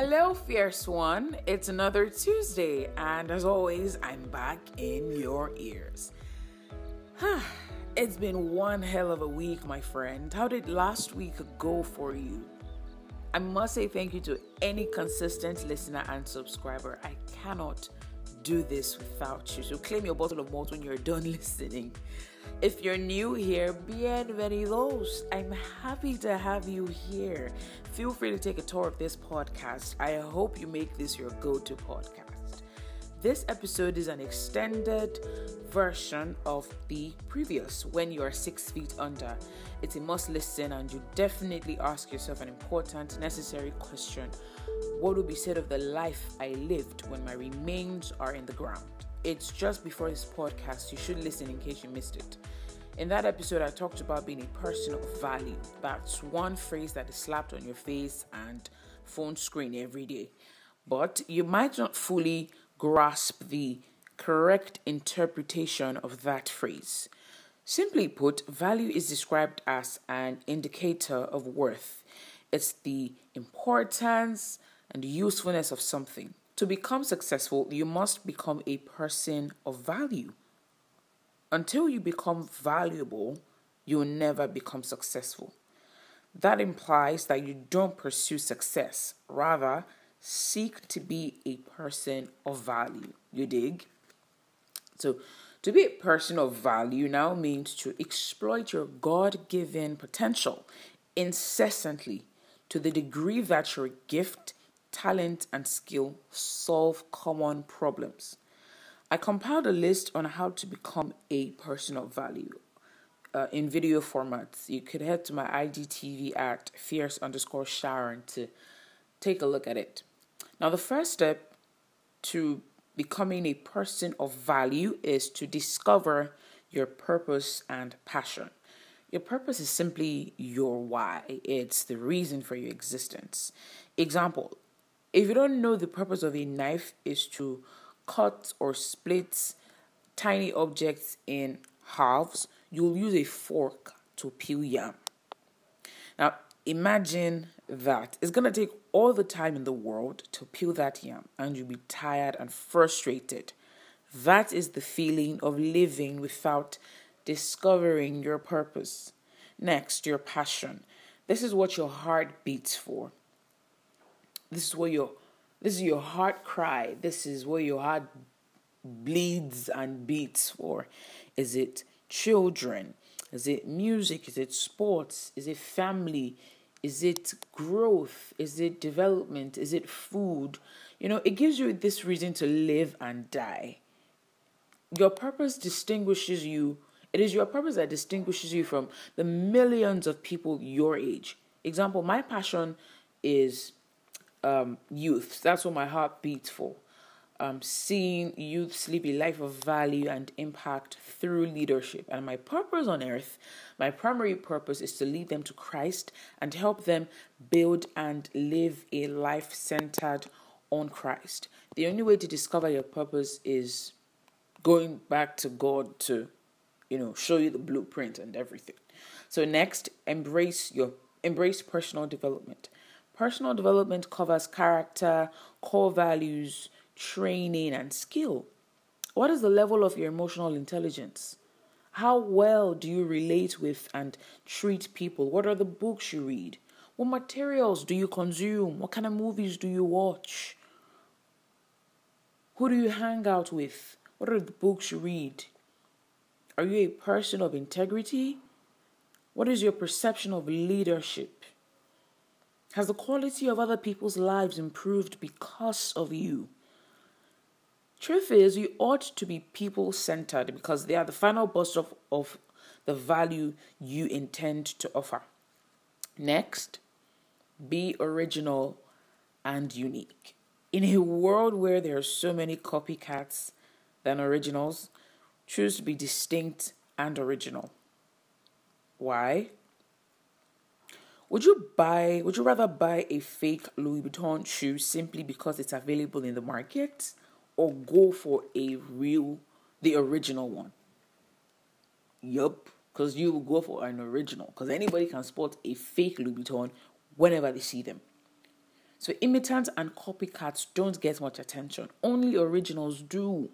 Hello, fierce one. It's another Tuesday, and as always, I'm back in your ears. it's been one hell of a week, my friend. How did last week go for you? I must say thank you to any consistent listener and subscriber. I cannot do this without you. So claim your bottle of malt when you're done listening. If you're new here, bienvenidos. I'm happy to have you here. Feel free to take a tour of this podcast. I hope you make this your go to podcast. This episode is an extended version of the previous, When You Are Six Feet Under. It's a must listen, and you definitely ask yourself an important, necessary question What would be said of the life I lived when my remains are in the ground? It's just before this podcast. You should listen in case you missed it. In that episode, I talked about being a person of value. That's one phrase that is slapped on your face and phone screen every day. But you might not fully grasp the correct interpretation of that phrase. Simply put, value is described as an indicator of worth. It's the importance and usefulness of something. To become successful, you must become a person of value. Until you become valuable, you'll never become successful. That implies that you don't pursue success, rather, seek to be a person of value. You dig? So, to be a person of value now means to exploit your God given potential incessantly to the degree that your gift talent, and skill solve common problems. I compiled a list on how to become a person of value uh, in video formats. You could head to my IGTV at fierce underscore Sharon to take a look at it. Now, the first step to becoming a person of value is to discover your purpose and passion. Your purpose is simply your why, it's the reason for your existence. Example if you don't know the purpose of a knife is to cut or split tiny objects in halves, you'll use a fork to peel yam. Now, imagine that. It's going to take all the time in the world to peel that yam, and you'll be tired and frustrated. That is the feeling of living without discovering your purpose. Next, your passion. This is what your heart beats for. This is where your this is your heart cry. This is where your heart bleeds and beats for. Is it children? Is it music? Is it sports? Is it family? Is it growth? Is it development? Is it food? You know, it gives you this reason to live and die. Your purpose distinguishes you. It is your purpose that distinguishes you from the millions of people your age. Example, my passion is um, youth. That's what my heart beats for. Um, seeing youth live a life of value and impact through leadership. And my purpose on earth, my primary purpose is to lead them to Christ and help them build and live a life centered on Christ. The only way to discover your purpose is going back to God to, you know, show you the blueprint and everything. So next, embrace your embrace personal development. Personal development covers character, core values, training, and skill. What is the level of your emotional intelligence? How well do you relate with and treat people? What are the books you read? What materials do you consume? What kind of movies do you watch? Who do you hang out with? What are the books you read? Are you a person of integrity? What is your perception of leadership? Has the quality of other people's lives improved because of you? Truth is, you ought to be people centered because they are the final boss of, of the value you intend to offer. Next, be original and unique. In a world where there are so many copycats than originals, choose to be distinct and original. Why? Would you buy would you rather buy a fake Louis Vuitton shoe simply because it's available in the market or go for a real the original one? Yup, because you will go for an original because anybody can spot a fake Louis Vuitton whenever they see them. So imitants and copycats don't get much attention. Only originals do.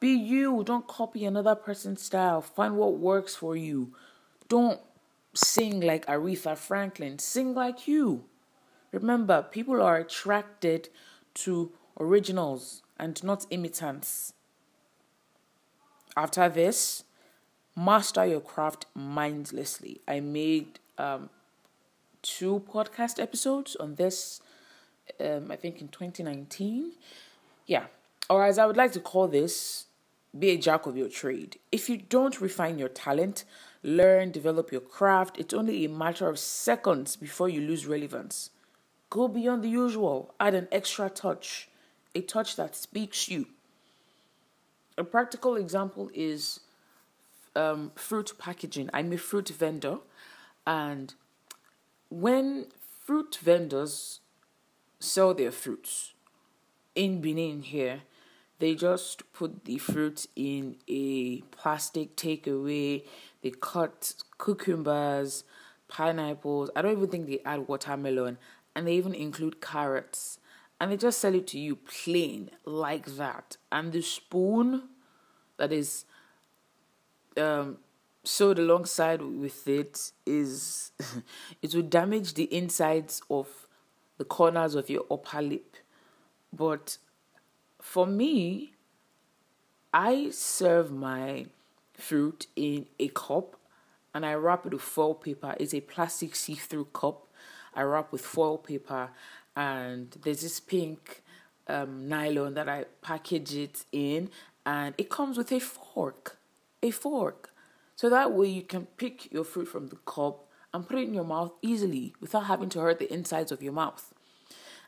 Be you. Don't copy another person's style. Find what works for you. Don't sing like Aretha Franklin. Sing like you. Remember, people are attracted to originals and not imitants. After this, master your craft mindlessly. I made um, two podcast episodes on this, um, I think in 2019. Yeah, or as I would like to call this, be a jack of your trade. If you don't refine your talent, learn, develop your craft, it's only a matter of seconds before you lose relevance. Go beyond the usual, add an extra touch, a touch that speaks you. A practical example is um, fruit packaging. I'm a fruit vendor, and when fruit vendors sell their fruits in Benin here, they just put the fruit in a plastic takeaway. They cut cucumbers, pineapples. I don't even think they add watermelon, and they even include carrots. And they just sell it to you plain like that. And the spoon that is um, sewed alongside with it is it will damage the insides of the corners of your upper lip. But for me, I serve my fruit in a cup and I wrap it with foil paper. It's a plastic see through cup. I wrap with foil paper and there's this pink um, nylon that I package it in and it comes with a fork. A fork. So that way you can pick your fruit from the cup and put it in your mouth easily without having to hurt the insides of your mouth.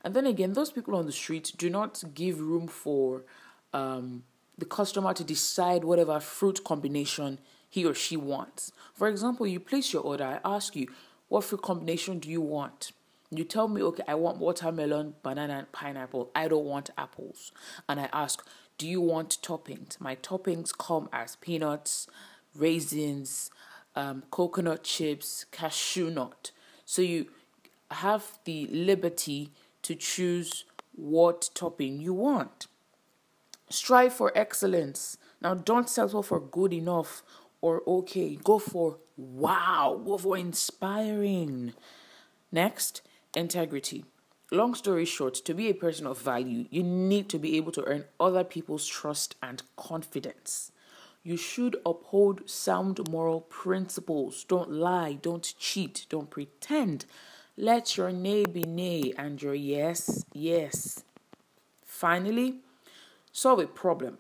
And then again, those people on the street do not give room for um, the customer to decide whatever fruit combination he or she wants. For example, you place your order, I ask you, what fruit combination do you want? You tell me, okay, I want watermelon, banana, and pineapple. I don't want apples. And I ask, do you want toppings? My toppings come as peanuts, raisins, um, coconut chips, cashew nut. So you have the liberty to choose what topping you want. Strive for excellence. Now, don't settle for good enough or okay. Go for wow. Go for inspiring. Next, integrity. Long story short, to be a person of value, you need to be able to earn other people's trust and confidence. You should uphold sound moral principles. Don't lie, don't cheat, don't pretend. Let your nay be nay and your yes, yes. Finally, solve a problem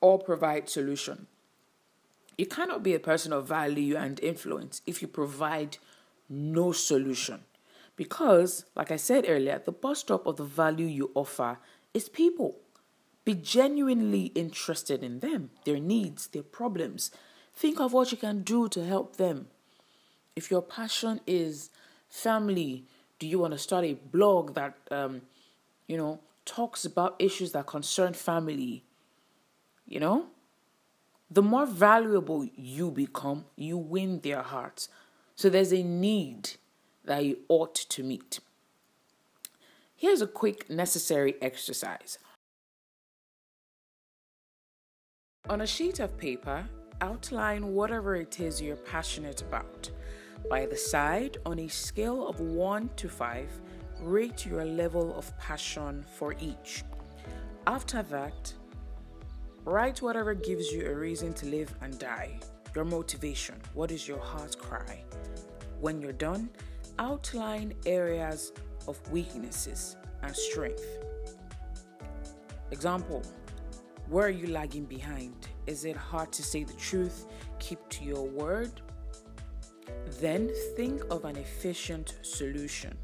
or provide solution. You cannot be a person of value and influence if you provide no solution. Because, like I said earlier, the bus stop of the value you offer is people. Be genuinely interested in them, their needs, their problems. Think of what you can do to help them. If your passion is family, do you want to start a blog that, um, you know, talks about issues that concern family? You know? The more valuable you become, you win their hearts. So there's a need that you ought to meet. Here's a quick necessary exercise. On a sheet of paper, outline whatever it is you're passionate about. By the side, on a scale of 1 to 5, rate your level of passion for each. After that, write whatever gives you a reason to live and die. Your motivation. What is your heart cry? When you're done, outline areas of weaknesses and strength. Example Where are you lagging behind? Is it hard to say the truth? Keep to your word? Then think of an efficient solution.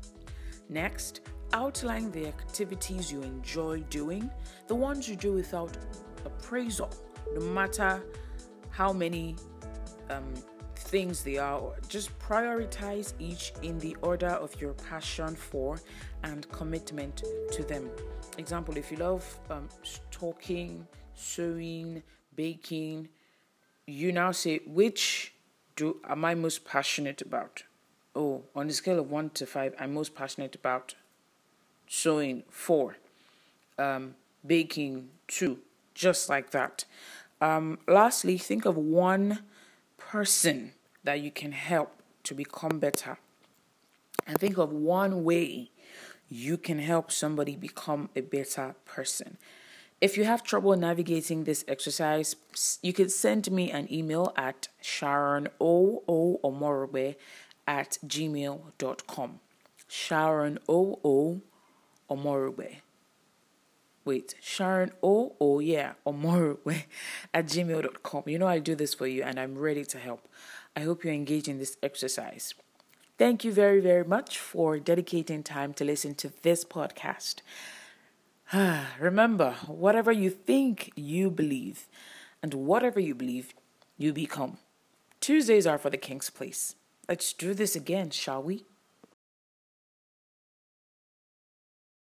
Next, outline the activities you enjoy doing, the ones you do without appraisal, no matter how many um, things they are. Just prioritize each in the order of your passion for and commitment to them. Example, if you love um, talking, sewing, baking, you now say, which do am I most passionate about? Oh, on a scale of one to five, I'm most passionate about sewing four, um, baking two, just like that. Um, lastly, think of one person that you can help to become better. And think of one way you can help somebody become a better person. If you have trouble navigating this exercise, you can send me an email at Sharon O O Omorube at gmail.com. Sharon O O Omorube. Wait, Sharon O O yeah, Omorube at gmail.com. You know I do this for you and I'm ready to help. I hope you engage in this exercise. Thank you very, very much for dedicating time to listen to this podcast. Remember, whatever you think, you believe, and whatever you believe, you become. Tuesdays are for the King's Place. Let's do this again, shall we?